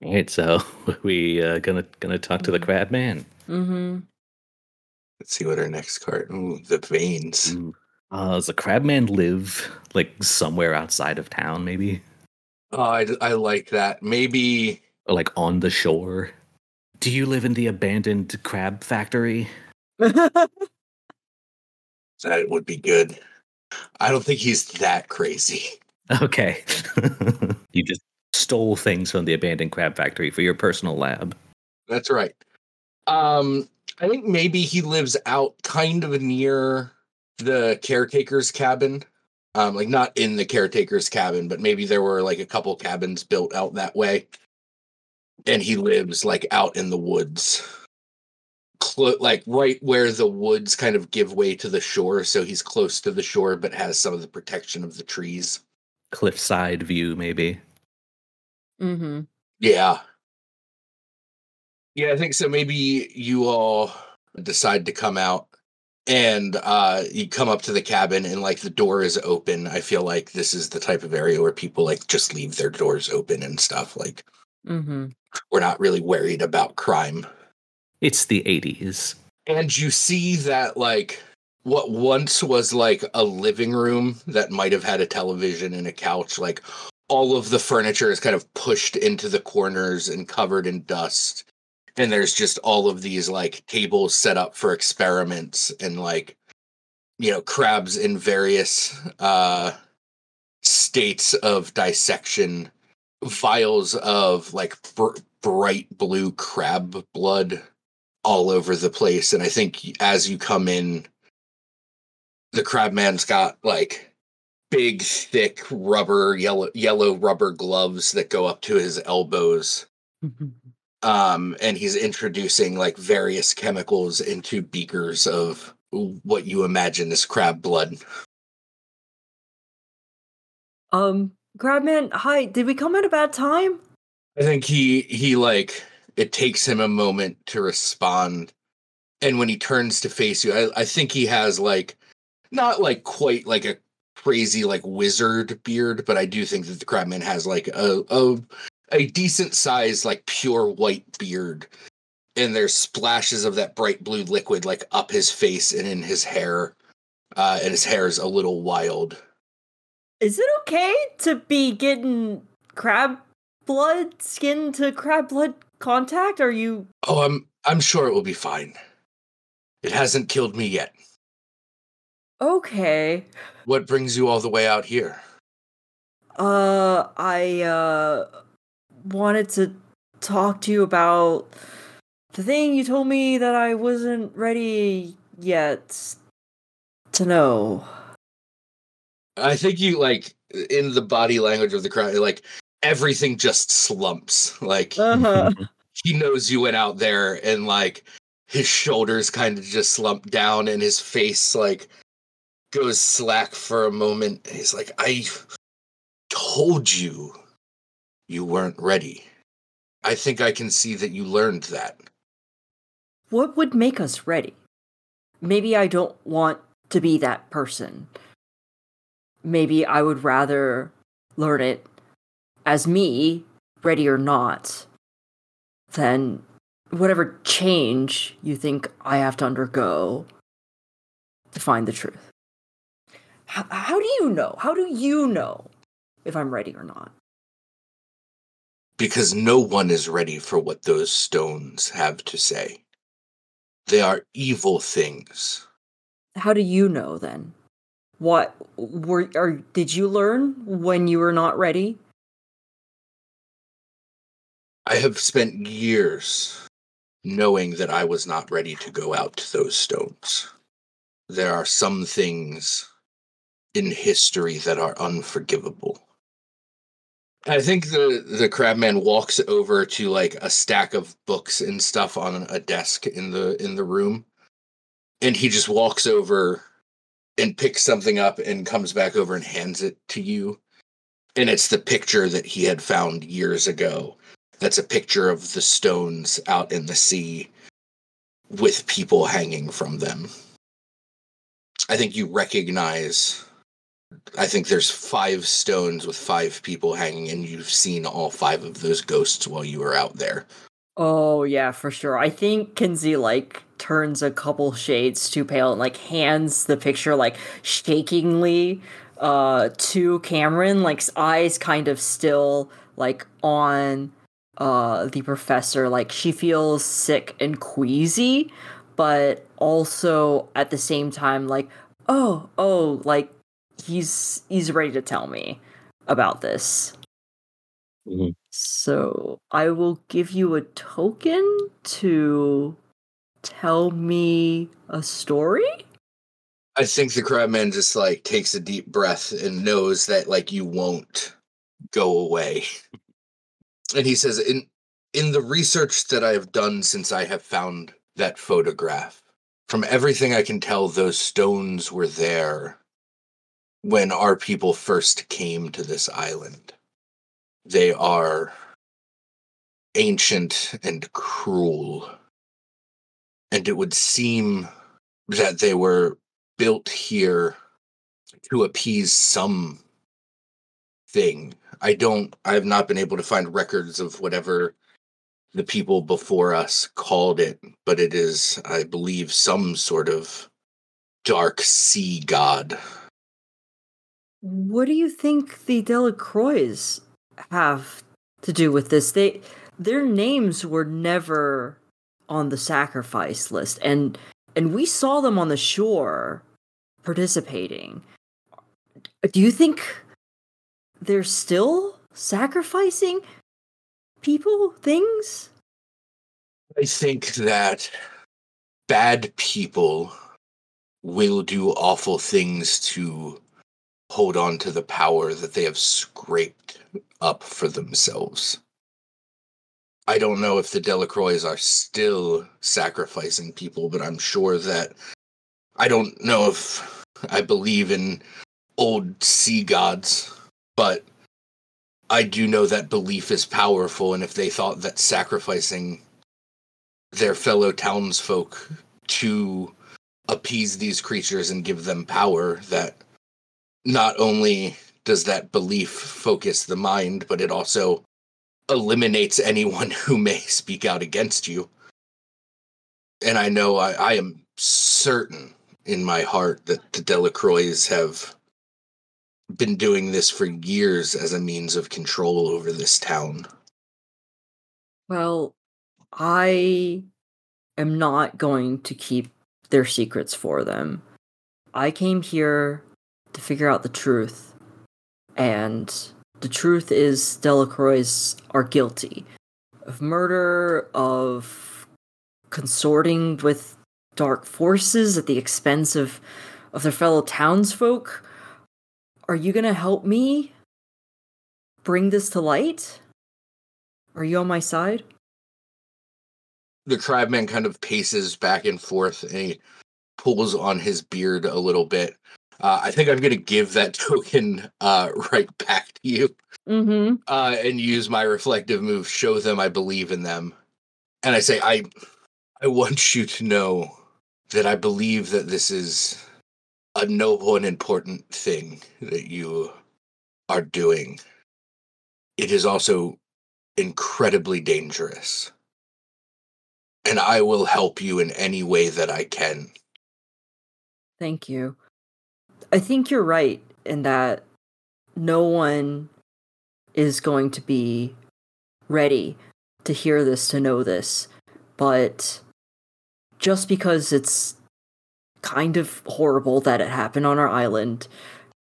All right, so we uh, gonna gonna talk to the crab man. Mm-hmm. Let's see what our next card. Ooh, the veins. Ooh. Uh, does the crab man live like somewhere outside of town, maybe, Oh, I, I like that. Maybe or like on the shore? Do you live in the abandoned crab factory? that would be good. I don't think he's that crazy. Okay, you just stole things from the abandoned crab factory for your personal lab. That's right. Um, I think maybe he lives out kind of near the caretaker's cabin. Um, like not in the caretaker's cabin, but maybe there were like a couple cabins built out that way. And he lives like out in the woods. Clo- like right where the woods kind of give way to the shore, so he's close to the shore but has some of the protection of the trees. Cliffside view, maybe. Mm-hmm. Yeah. Yeah, I think so. Maybe you all decide to come out and uh you come up to the cabin and like the door is open. I feel like this is the type of area where people like just leave their doors open and stuff. Like Mm-hmm. we're not really worried about crime. It's the '80s. And you see that like what once was like a living room that might have had a television and a couch, like all of the furniture is kind of pushed into the corners and covered in dust. And there's just all of these like tables set up for experiments and like you know crabs in various uh states of dissection vials of like br- bright blue crab blood all over the place. And I think as you come in, the crab man's got like big, thick rubber, yellow, yellow rubber gloves that go up to his elbows. Um, and he's introducing like various chemicals into beakers of what you imagine is crab blood. Um, Crabman, hi. Did we come at a bad time? I think he he like it takes him a moment to respond. And when he turns to face you, I, I think he has like not like quite like a crazy like wizard beard, but I do think that the crabman has like a a, a decent size like pure white beard. And there's splashes of that bright blue liquid like up his face and in his hair. Uh, and his hair is a little wild. Is it okay to be getting crab blood, skin to crab blood contact? Are you Oh, I'm I'm sure it will be fine. It hasn't killed me yet. Okay? What brings you all the way out here? Uh, I uh wanted to talk to you about the thing you told me that I wasn't ready yet to know. I think you like in the body language of the crowd, like everything just slumps. Like Uh-huh. he knows you went out there, and like his shoulders kind of just slump down, and his face like goes slack for a moment. He's like, "I told you, you weren't ready. I think I can see that you learned that." what would make us ready? Maybe I don't want to be that person. Maybe I would rather learn it as me, ready or not, than whatever change you think I have to undergo to find the truth. How, how do you know? How do you know if I'm ready or not? because no one is ready for what those stones have to say. They are evil things. How do you know then? What were or did you learn when you were not ready? I have spent years knowing that I was not ready to go out to those stones. There are some things in history that are unforgivable. I think the the crabman walks over to like a stack of books and stuff on a desk in the in the room and he just walks over and picks something up and comes back over and hands it to you and it's the picture that he had found years ago that's a picture of the stones out in the sea with people hanging from them i think you recognize I think there's five stones with five people hanging, and you've seen all five of those ghosts while you were out there. Oh yeah, for sure. I think Kinsey like turns a couple shades too pale and like hands the picture like shakingly uh to Cameron, like eyes kind of still like on uh the professor. Like she feels sick and queasy, but also at the same time like, oh, oh, like he's he's ready to tell me about this. Mhm. So I will give you a token to tell me a story. I think the crabman just like takes a deep breath and knows that like you won't go away. And he says, In in the research that I have done since I have found that photograph, from everything I can tell, those stones were there when our people first came to this island. They are ancient and cruel. And it would seem that they were built here to appease some thing. I don't I have not been able to find records of whatever the people before us called it, but it is, I believe, some sort of dark sea god. What do you think the Delacroix have to do with this? They their names were never on the sacrifice list and and we saw them on the shore participating. Do you think they're still sacrificing people, things? I think that bad people will do awful things to hold on to the power that they have scraped up for themselves. I don't know if the Delacroix are still sacrificing people, but I'm sure that I don't know if I believe in old sea gods, but I do know that belief is powerful, and if they thought that sacrificing their fellow townsfolk to appease these creatures and give them power, that not only does that belief focus the mind, but it also eliminates anyone who may speak out against you. And I know I, I am certain in my heart that the Delacroix have been doing this for years as a means of control over this town. Well, I am not going to keep their secrets for them. I came here to figure out the truth. And the truth is Delacroix are guilty of murder, of consorting with dark forces at the expense of of their fellow townsfolk. Are you going to help me bring this to light? Are you on my side? The crabman kind of paces back and forth and he pulls on his beard a little bit. Uh, I think I'm going to give that token uh, right back to you Mm-hmm. uh, and use my reflective move, show them I believe in them. And I say, I, I want you to know that I believe that this is a noble and important thing that you are doing. It is also incredibly dangerous. And I will help you in any way that I can. Thank you. I think you're right in that no one is going to be ready to hear this, to know this. But just because it's kind of horrible that it happened on our island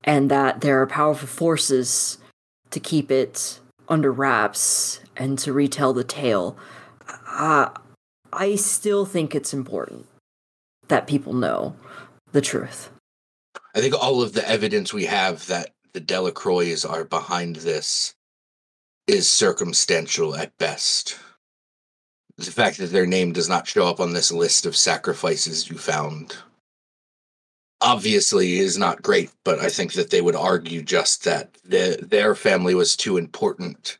and that there are powerful forces to keep it under wraps and to retell the tale, uh, I still think it's important that people know the truth. I think all of the evidence we have that the Delacroix are behind this is circumstantial at best. The fact that their name does not show up on this list of sacrifices you found obviously is not great, but I think that they would argue just that the, their family was too important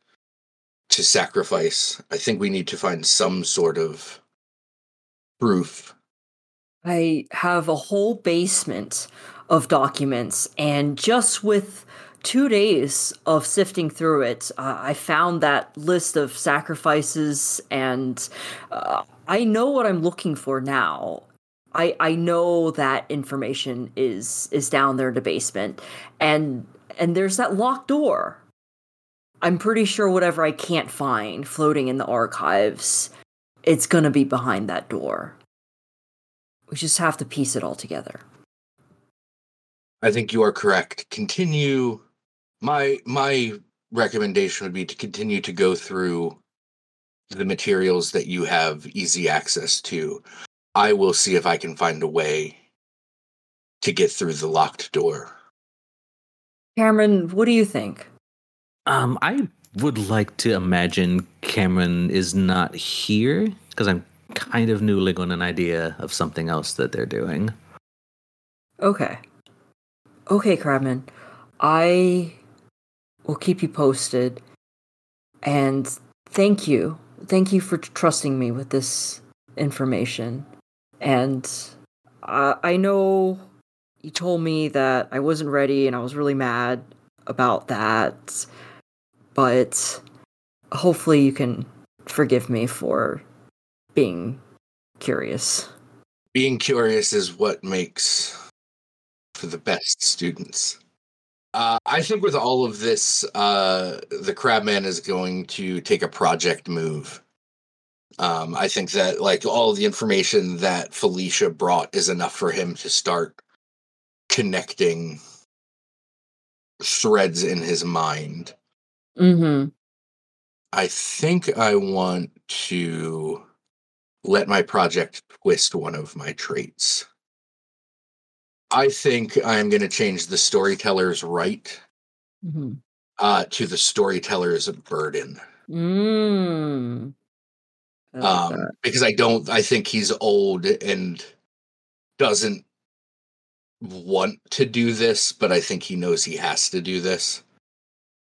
to sacrifice. I think we need to find some sort of proof I have a whole basement of documents, and just with two days of sifting through it, uh, I found that list of sacrifices, and uh, I know what I'm looking for now. I I know that information is is down there in the basement, and and there's that locked door. I'm pretty sure whatever I can't find floating in the archives, it's gonna be behind that door. We just have to piece it all together. I think you are correct. Continue. My my recommendation would be to continue to go through the materials that you have easy access to. I will see if I can find a way to get through the locked door. Cameron, what do you think? Um, I would like to imagine Cameron is not here because I'm kind of noodling on an idea of something else that they're doing. Okay. Okay, Crabman. I will keep you posted. And thank you. Thank you for trusting me with this information. And I, I know you told me that I wasn't ready and I was really mad about that. But hopefully you can forgive me for being curious. Being curious is what makes for the best students. Uh, I think with all of this, uh, the Crabman is going to take a project move. Um, I think that like all the information that Felicia brought is enough for him to start connecting threads in his mind. Mm-hmm. I think I want to let my project twist one of my traits. I think I'm going to change the storyteller's right Mm-hmm. uh, to the storyteller's burden. Mm. I like Um, because I don't, I think he's old and doesn't want to do this, but I think he knows he has to do this.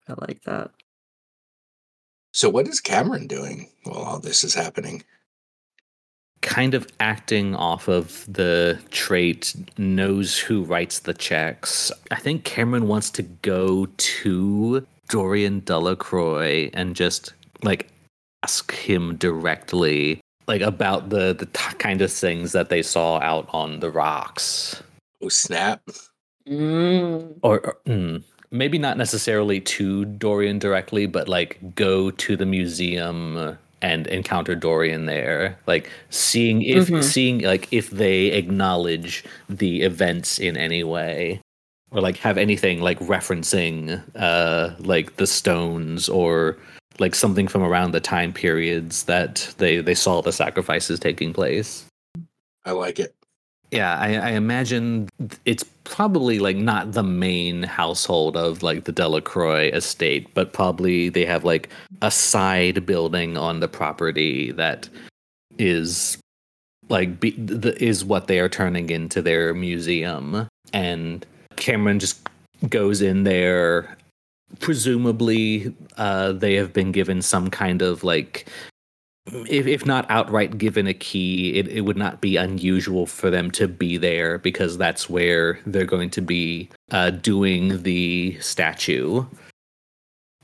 I like that. So, what is Cameron doing while all this is happening? Kind of acting off of the trait, knows who writes the checks. I think Cameron wants to go to Dorian Delacroix and just like ask him directly like about the the t- kind of things that they saw out on the rocks Oh, snap. Mm. or, or mm, maybe not necessarily to Dorian directly, but like go to the museum and encounter Dorian there, like seeing if Mhm. seeing like if they acknowledge the events in any way, or like have anything like referencing uh like the stones or like something from around the time periods that they they saw the sacrifices taking place. I like it. Yeah, I, I imagine it's probably like not the main household of like the Delacroix estate, but probably they have like a side building on the property that is like be, the, is what they are turning into their museum. And Cameron just goes in there. Presumably, uh, they have been given some kind of like if, if not outright given a key, it, it would not be unusual for them to be there because that's where they're going to be uh, doing the statue.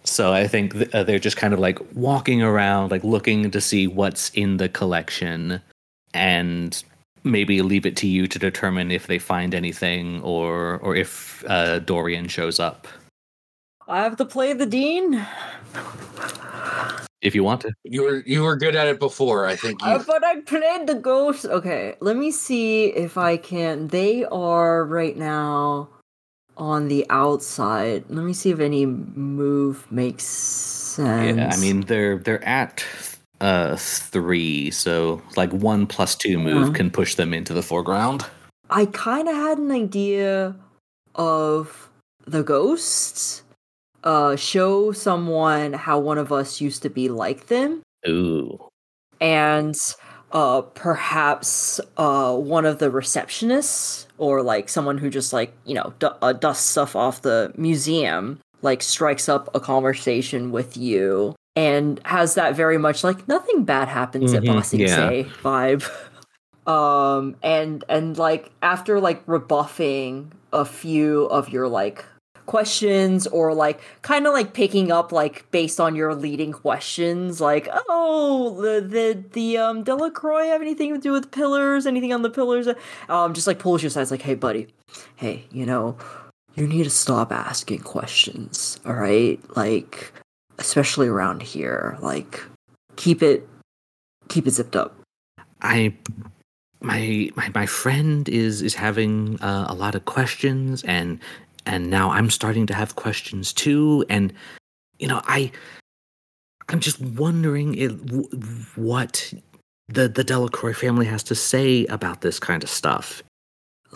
So I think th- uh, they're just kind of like walking around, like looking to see what's in the collection, and maybe leave it to you to determine if they find anything or or if uh, Dorian shows up. I have to play the dean, If you want to. You were you were good at it before. I think you. uh, but I played the ghost. Okay, let me see if I can. They are right now on the outside. Let me see if any move makes sense. Yeah, I mean they're they're at uh three, so like one plus two move Uh-huh. can push them into the foreground. I kind of had an idea of the ghosts. Uh, show someone how one of us used to be like them, Ooh. and uh, perhaps uh, one of the receptionists or like someone who just like you know d- uh, dusts stuff off the museum, like strikes up a conversation with you and has that very much like nothing bad happens at Mhm, Bossing yeah. Say vibe. Um, and and like after like rebuffing a few of your like questions or like kind of like picking up like based on your leading questions like oh the the the um delacroix have anything to do with pillars? Anything on the pillars? Um just like pulls you aside like hey buddy. Hey you know you need to stop asking questions all right like especially around here. Like keep it keep it zipped up. I my my my friend is is having uh, a lot of questions and and now I'm starting to have questions too and you know I I'm just wondering w- what the the Delacroix family has to say about this kind of stuff.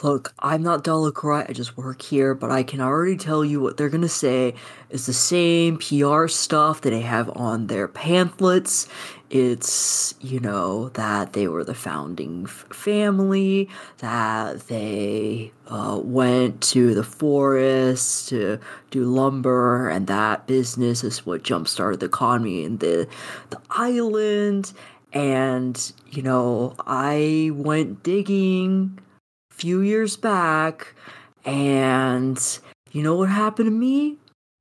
Look, I'm not Delacroix, I just work here, but I can already tell you what they're gonna say is the same PR stuff that they have on their pamphlets. It's, you know, that they were the founding f- family, that they uh, went to the forest to do lumber, and that business is what jump started the economy in the, the island. And, you know, I went digging few years back and you know what happened to me?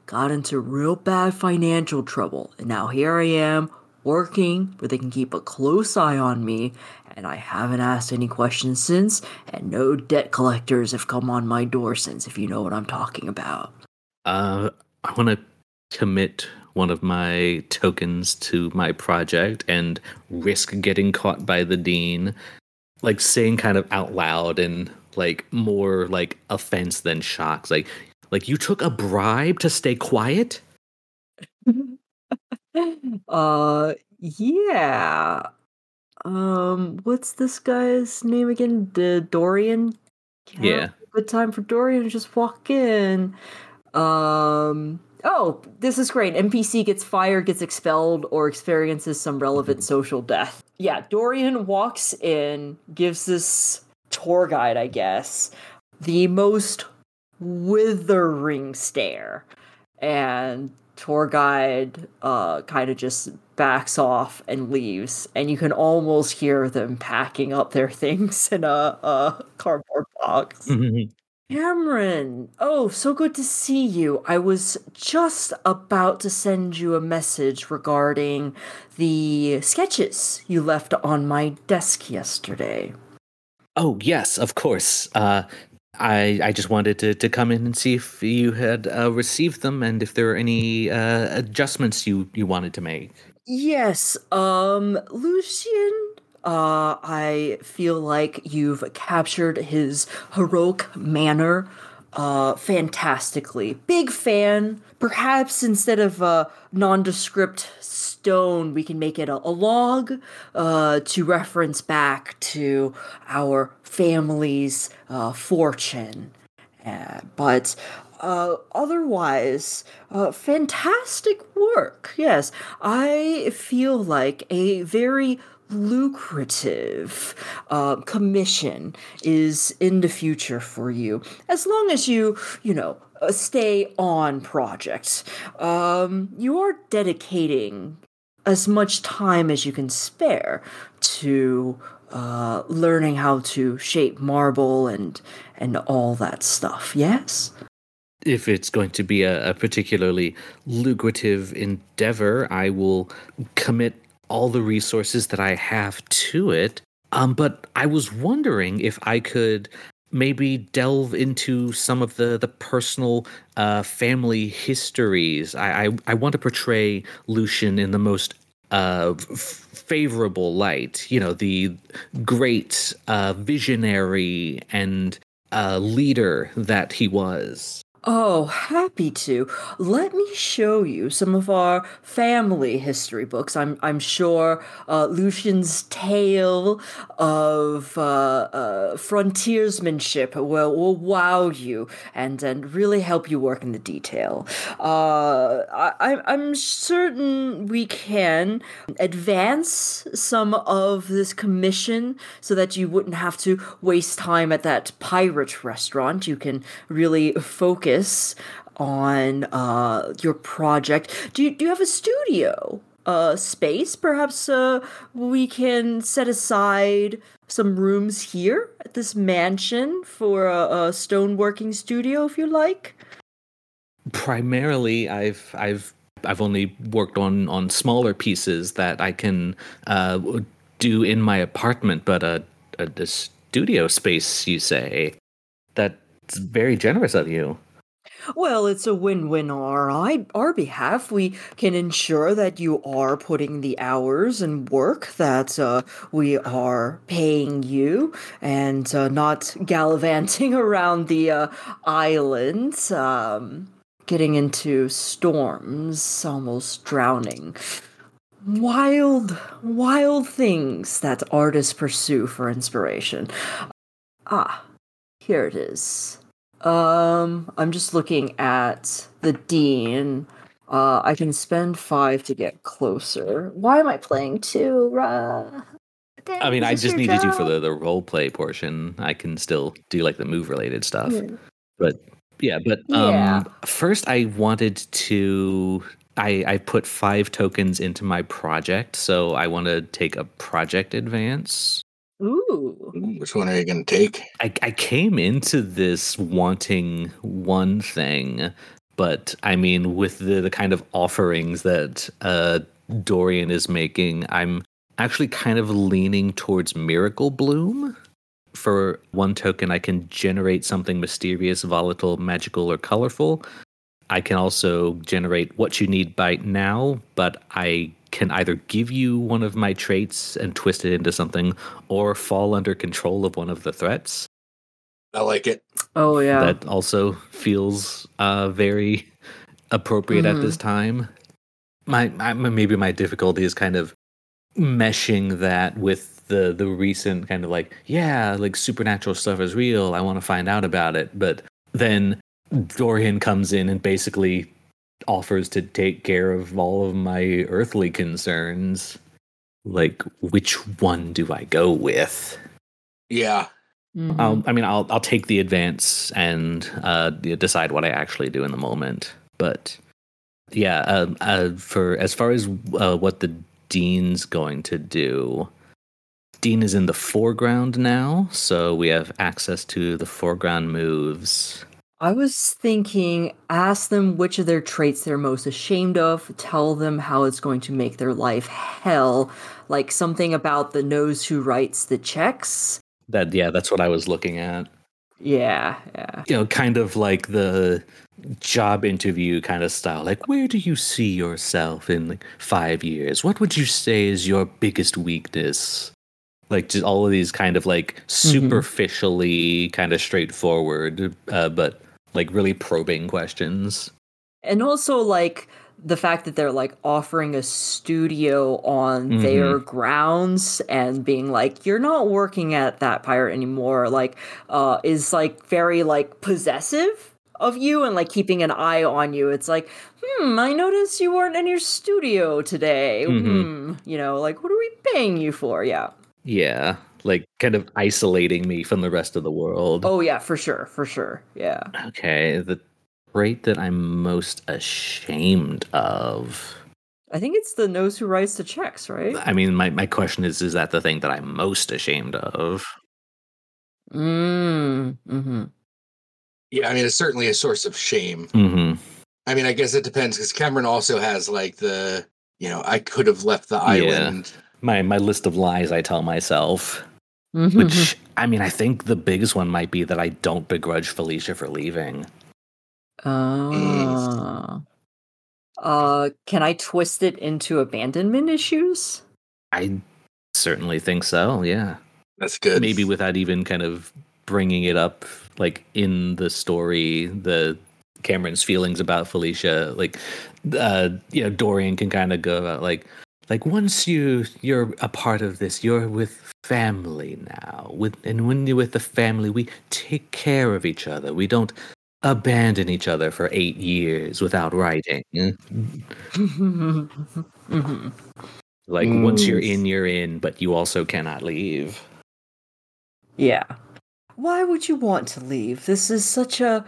Got into real bad financial trouble. And now here I am working where they can keep a close eye on me and I haven't asked any questions since and no debt collectors have come on my door since if you know what I'm talking about. Uh I want to commit one of my tokens to my project and risk getting caught by the dean like saying kind of out loud and like more like offense than shocks like like you took a bribe to stay quiet uh yeah. Um what's this guy's name again? D- Dorian? Can I have Yeah. Good time for Dorian to just walk in. Um Oh, this is great. NPC gets fired, gets expelled, or experiences some relevant social death. Yeah, Dorian walks in, gives this tour guide, I guess, the most withering stare. And tour guide uh, kind of just backs off and leaves. And you can almost hear them packing up their things in a, a cardboard box. Cameron, oh, so good to see you. I was just about to send you a message regarding the sketches you left on my desk yesterday. oh yes of course uh I, I just wanted to, to come in and see if you had uh, received them and if there were any uh, adjustments you, you wanted to make. Yes, um, Lucian, uh, I feel like you've captured his heroic manner, uh, fantastically. Big fan. Perhaps instead of a nondescript stone, we can make it a, a log, uh, to reference back to our family's, uh, fortune. Uh, but uh, otherwise, uh, fantastic work. Yes, I feel like a very lucrative uh, commission is in the future for you, as long as you, you know, uh, stay on project. Um, you are dedicating as much time as you can spare to uh, learning how to shape marble and and all that stuff. Yes. if it's going to be a, a particularly lucrative endeavor, I will commit all the resources that I have to it. Um, but I was wondering if I could maybe delve into some of the the personal uh, family histories. I, I I want to portray Lucian in the most uh, f- favorable light. You know, the great uh, visionary and uh, leader that he was. Oh, happy to. Let me show you some of our family history books. I'm I'm sure uh, Lucian's tale of uh, uh, frontiersmanship will, will wow you and and really help you work in the detail. Uh, I, I'm I'm certain we can advance some of this commission so that you wouldn't have to waste time at that pirate restaurant. You can really focus on uh, your project. Do you, do you have a studio uh, space, perhaps uh, we can set aside some rooms here at this mansion for a, a stoneworking studio, if you like. Primarily, I've I've I've only worked on on smaller pieces that I can uh, do in my apartment, but a, a, a studio space, you say? That's very generous of you. Well, it's a win-win on our, our behalf. We can ensure that you are putting the hours and work that uh, we are paying you, and uh, not gallivanting around the uh, island, um, getting into storms, almost drowning. Wild, wild things that artists pursue for inspiration. Ah, here it is. Um, I'm just looking at the dean. Uh, I can spend five to get closer. Why am I playing two? Uh, I mean, I just needed job? you for the, the role play portion. I can still do like the move related stuff. Yeah. But yeah, but um, yeah. first I wanted to. I, I put five tokens into my project, so I want to take a project advance. Ooh. Which one are you going to take? I, I came into this wanting one thing, but I mean, with the, the kind of offerings that uh, Dorian is making, I'm actually kind of leaning towards Miracle Bloom. For one token, I can generate something mysterious, volatile, magical, or colorful. I can also generate what you need by now, but I can either give you one of my traits and twist it into something or fall under control of one of the threats. I like it. Oh yeah. That also feels uh, very appropriate mm-hmm. at this time. My, my maybe my difficulty is kind of meshing that with the the recent kind of like yeah like supernatural stuff is real. I want to find out about it, but then Dorian comes in and basically offers to take care of all of my earthly concerns. Like, which one do I go with? Yeah. Mm-hmm. i mean, I'll I'll take the advance and uh, decide what I actually do in the moment. But yeah, uh, uh, for as far as uh, what the dean's going to do, Dean is in the foreground now, so we have access to the foreground moves. I was thinking, ask them which of their traits they're most ashamed of, tell them how it's going to make their life hell, like something about the knows who writes the checks. That yeah, that's what I was looking at. Yeah, yeah. You know, kind of like the job interview kind of style. Like, where do you see yourself in like five years? What would you say is your biggest weakness? Like just all of these kind of like mm-hmm. superficially mm-hmm. kind of straightforward, uh, but like really probing questions. And also like the fact that they're like offering a studio on mm-hmm. their grounds and being like you're not working at that pirate anymore like uh is like very like possessive of you and like keeping an eye on you it's like hmm i noticed you weren't in your studio today mm-hmm. hmm you know like what are we paying you for yeah yeah like kind of isolating me from the rest of the world. Oh yeah, for sure, for sure. Yeah. Okay, the trait that I'm most ashamed of. I think it's the knows who writes the checks, right? I mean, my, my question is, is that the thing that I'm most ashamed of? Mm, hmm Yeah, I mean, it's certainly a source of shame. Mm-hmm. I mean, I guess it depends because Cameron also has like the, you know, I could have left the island. Yeah. My my list of lies I tell myself. Mm-hmm. Which I mean, I think the biggest one might be that I don't begrudge Felicia for leaving. Uh, uh, can I twist it into abandonment issues? I certainly think so. Yeah, that's good. Maybe without even kind of bringing it up, like in the story, the Cameron's feelings about Felicia, like, uh, you know, Dorian can kind of go about like, like once you you're a part of this, you're with family now. With and when you're with the family, we take care of each other. We don't abandon each other for eight years without writing. like once you're mm. in, you're in, but you also cannot leave. Yeah. Why would you want to leave? This is such a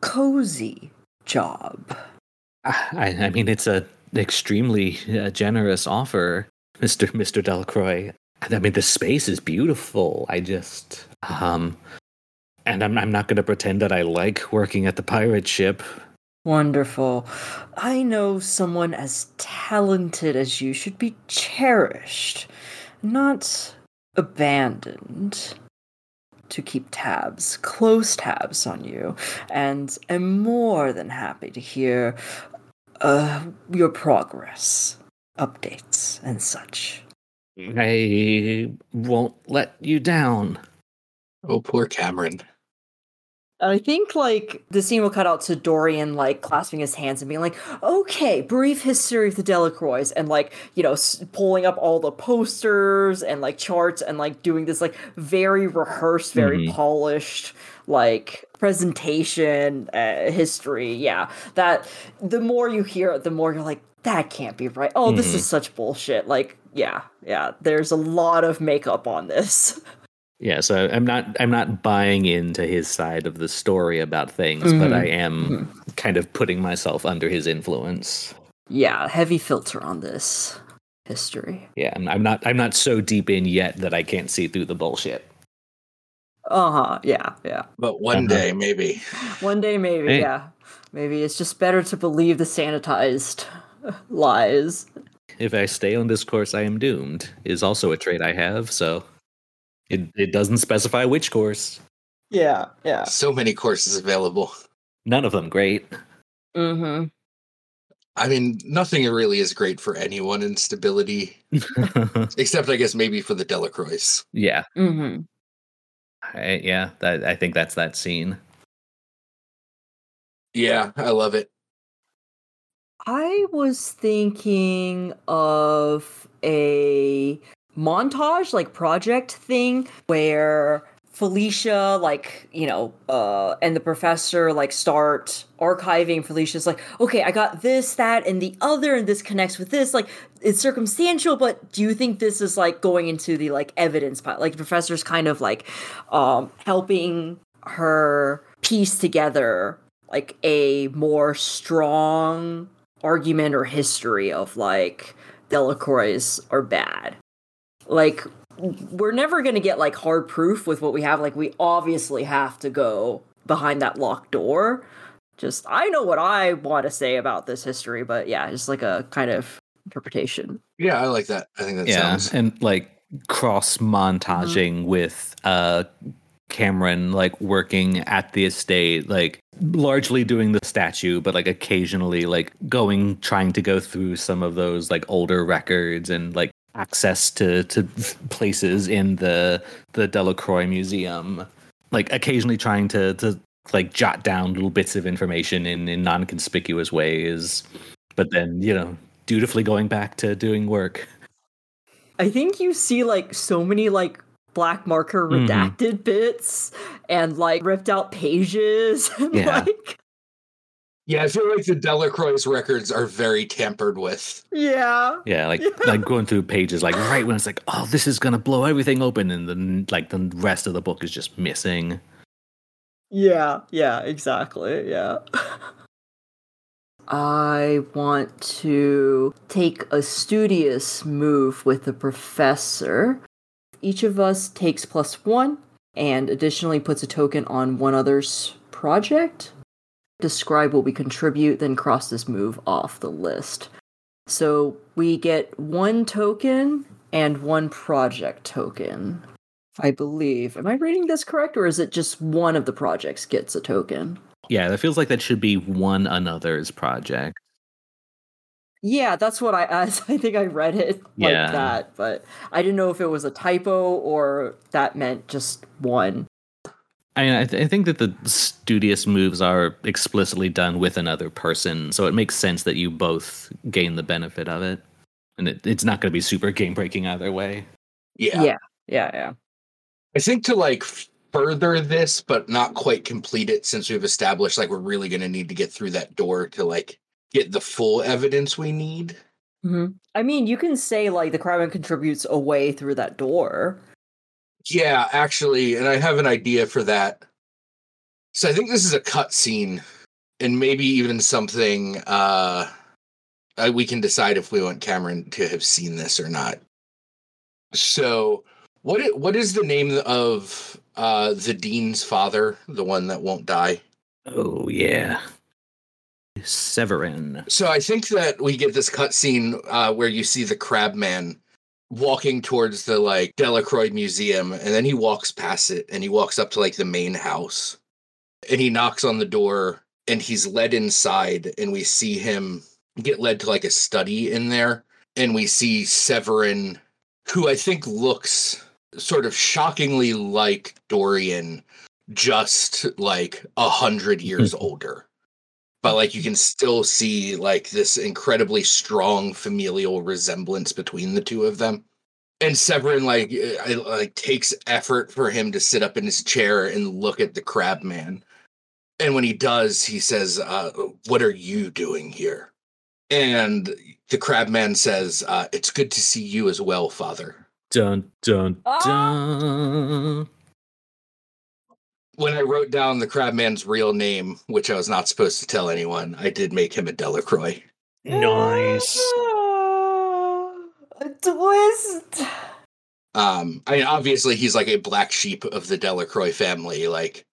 cozy job. I, I mean, it's a extremely uh, generous offer, Mister Mister Delacroix. I mean, the space is beautiful. I just, um, and I'm I'm not going to pretend that I like working at the pirate ship. Wonderful. I know someone as talented as you should be cherished, not abandoned. To keep tabs, close tabs on you, and am more than happy to hear uh, your progress, updates, and such. I won't let you down. Oh, poor Cameron. I think like the scene will cut out to Dorian like clasping his hands and being like, "Okay, brief history of the Delacroix," and like you know s- pulling up all the posters and like charts and like doing this like very rehearsed, very Mhm. polished like presentation uh, history. Yeah, that the more you hear it, the more you're like, "That can't be right." Oh, this is such bullshit. Like, yeah, yeah. There's a lot of makeup on this. Yeah, so I'm not I'm not buying into his side of the story about things, but Mhm. I am kind of putting myself under his influence. yeah, heavy filter on this history. Yeah, I'm, I'm not I'm not so deep in yet that I can't see through the bullshit. Uh huh. Yeah. Yeah. But one Uh-huh. day, maybe. One day, maybe. Hey. Yeah. Maybe it's just better to believe the sanitized lies. If I stay on this course, I am doomed. Is also a trait I have. So it it doesn't specify which course. Yeah. Yeah. So many courses available. None of them great. Mm-hmm. I mean, nothing really is great for anyone in stability, except I guess maybe for the Delacroix. yeah, Mm-hmm. I, yeah. That, I think that's that scene. Yeah, I love it. I was thinking of a montage, like project thing, where Felicia, like, you know, uh, and the professor, like, start archiving. Felicia's like, okay, I got this, that, and the other, and this connects with this. Like, it's circumstantial, but do you think this is, like, going into the, like, evidence part? Like, the professor's kind of, like, um, helping her piece together, like, a more strong argument or history of like Delacroix are bad. Like we're never gonna get like hard proof with what we have. Like we obviously have to go behind that locked door. Just I know what I want to say about this history, but yeah, just like a kind of interpretation. Yeah, I like that. I think that yeah, sounds. and like cross montaging with uh Cameron like working at the estate, like largely doing the statue, but like occasionally like going trying to go through some of those like older records and like access to to places in the the Delacroix Museum. Like occasionally trying to to like jot down little bits of information in in non-conspicuous ways, but then you know dutifully going back to doing work. I think you see like so many like black marker Mhm. redacted bits and like ripped out pages and Yeah. like Yeah, I feel like the Delacroix records are very tampered with. yeah. Yeah, like Yeah. like going through pages, like right when it's like, oh, this is gonna blow everything open, and then like the rest of the book is just missing. Yeah, yeah, exactly. Yeah. I want to take a studious move with the professor. Each of us takes plus one and additionally puts a token on one other's project. Describe what we contribute, then cross this move off the list. So we get one token and one project token. I believe. Am I reading this correct, or is it just one of the projects gets a token? Yeah, that feels like that should be one another's project. Yeah, that's what I I think I read it like Yeah. that, but I didn't know if it was a typo or that meant just one. I mean, I, th- I think that the studious moves are explicitly done with another person, so it makes sense that you both gain the benefit of it, and it, it's not going to be super game breaking either way. Yeah. Yeah, yeah, yeah. I think to like further this, but not quite complete it, since we've established like we're really going to need to get through that door to like get the full evidence we need. hmm I mean, you can say like the crowd contributes away through that door. Yeah, actually, and I have an idea for that. So I think this is a cut scene, and maybe even something uh we can decide if we want Cameron to have seen this or not. So, what what is the name of uh, the dean's father, the one that won't die? Oh yeah. Severin. So I think that we get this cutscene uh, where you see the Crabman walking towards the like Delacroix Museum, and then he walks past it, and he walks up to like the main house, and he knocks on the door, and he's led inside, and we see him get led to like a study in there, and we see Severin, who I think looks sort of shockingly like Dorian, just like a hundred years older. But like you can still see like this incredibly strong familial resemblance between the two of them. And severin like uh, I- like takes effort for him to sit up in his chair and look at the crab man. And when he does he says uh, what are you doing here? And the crab man says uh, it's good to see you as well father Dun dun Ah! dun. when i wrote down the crabman's real name which i was not supposed to tell anyone i did make him a delacroix Nice. a twist. Um, I mean, obviously he's like a black sheep of the Delacroix family. Like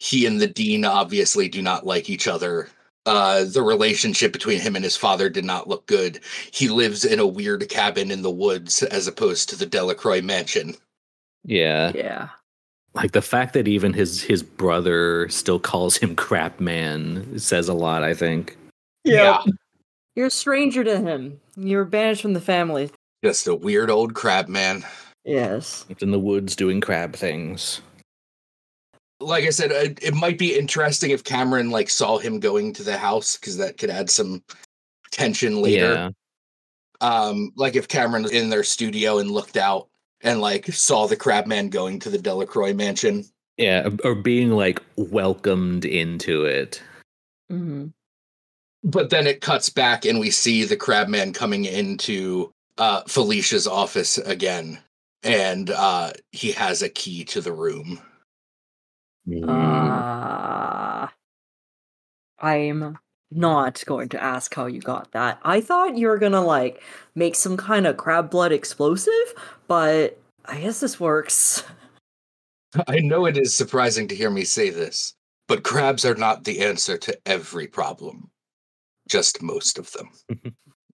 he and the dean obviously do not like each other. Uh, the relationship between him and his father did not look good. He lives in a weird cabin in the woods as opposed to the Delacroix mansion. Yeah. Yeah. Like the fact that even his his brother still calls him crap man says a lot, I think. Yeah. You're a stranger to him. You were banished from the family. just a weird old crab man. Yes. It's in the woods doing crab things. Like I said, it, it might be interesting if Cameron like saw him going to the house because that could add some tension later. Yeah. um like if cameron was in their studio and looked out and like saw the crabman going to the delacroix mansion Yeah. Or being like welcomed into it. hmm but then it cuts back and we see the crabman coming into uh felicia's office again and uh he has a key to the room. Uh, I'm not going to ask how you got that. I thought you were gonna like make some kind of crab blood explosive, but I guess this works. i know it is surprising to hear me say this but crabs are not the answer to every problem just most of them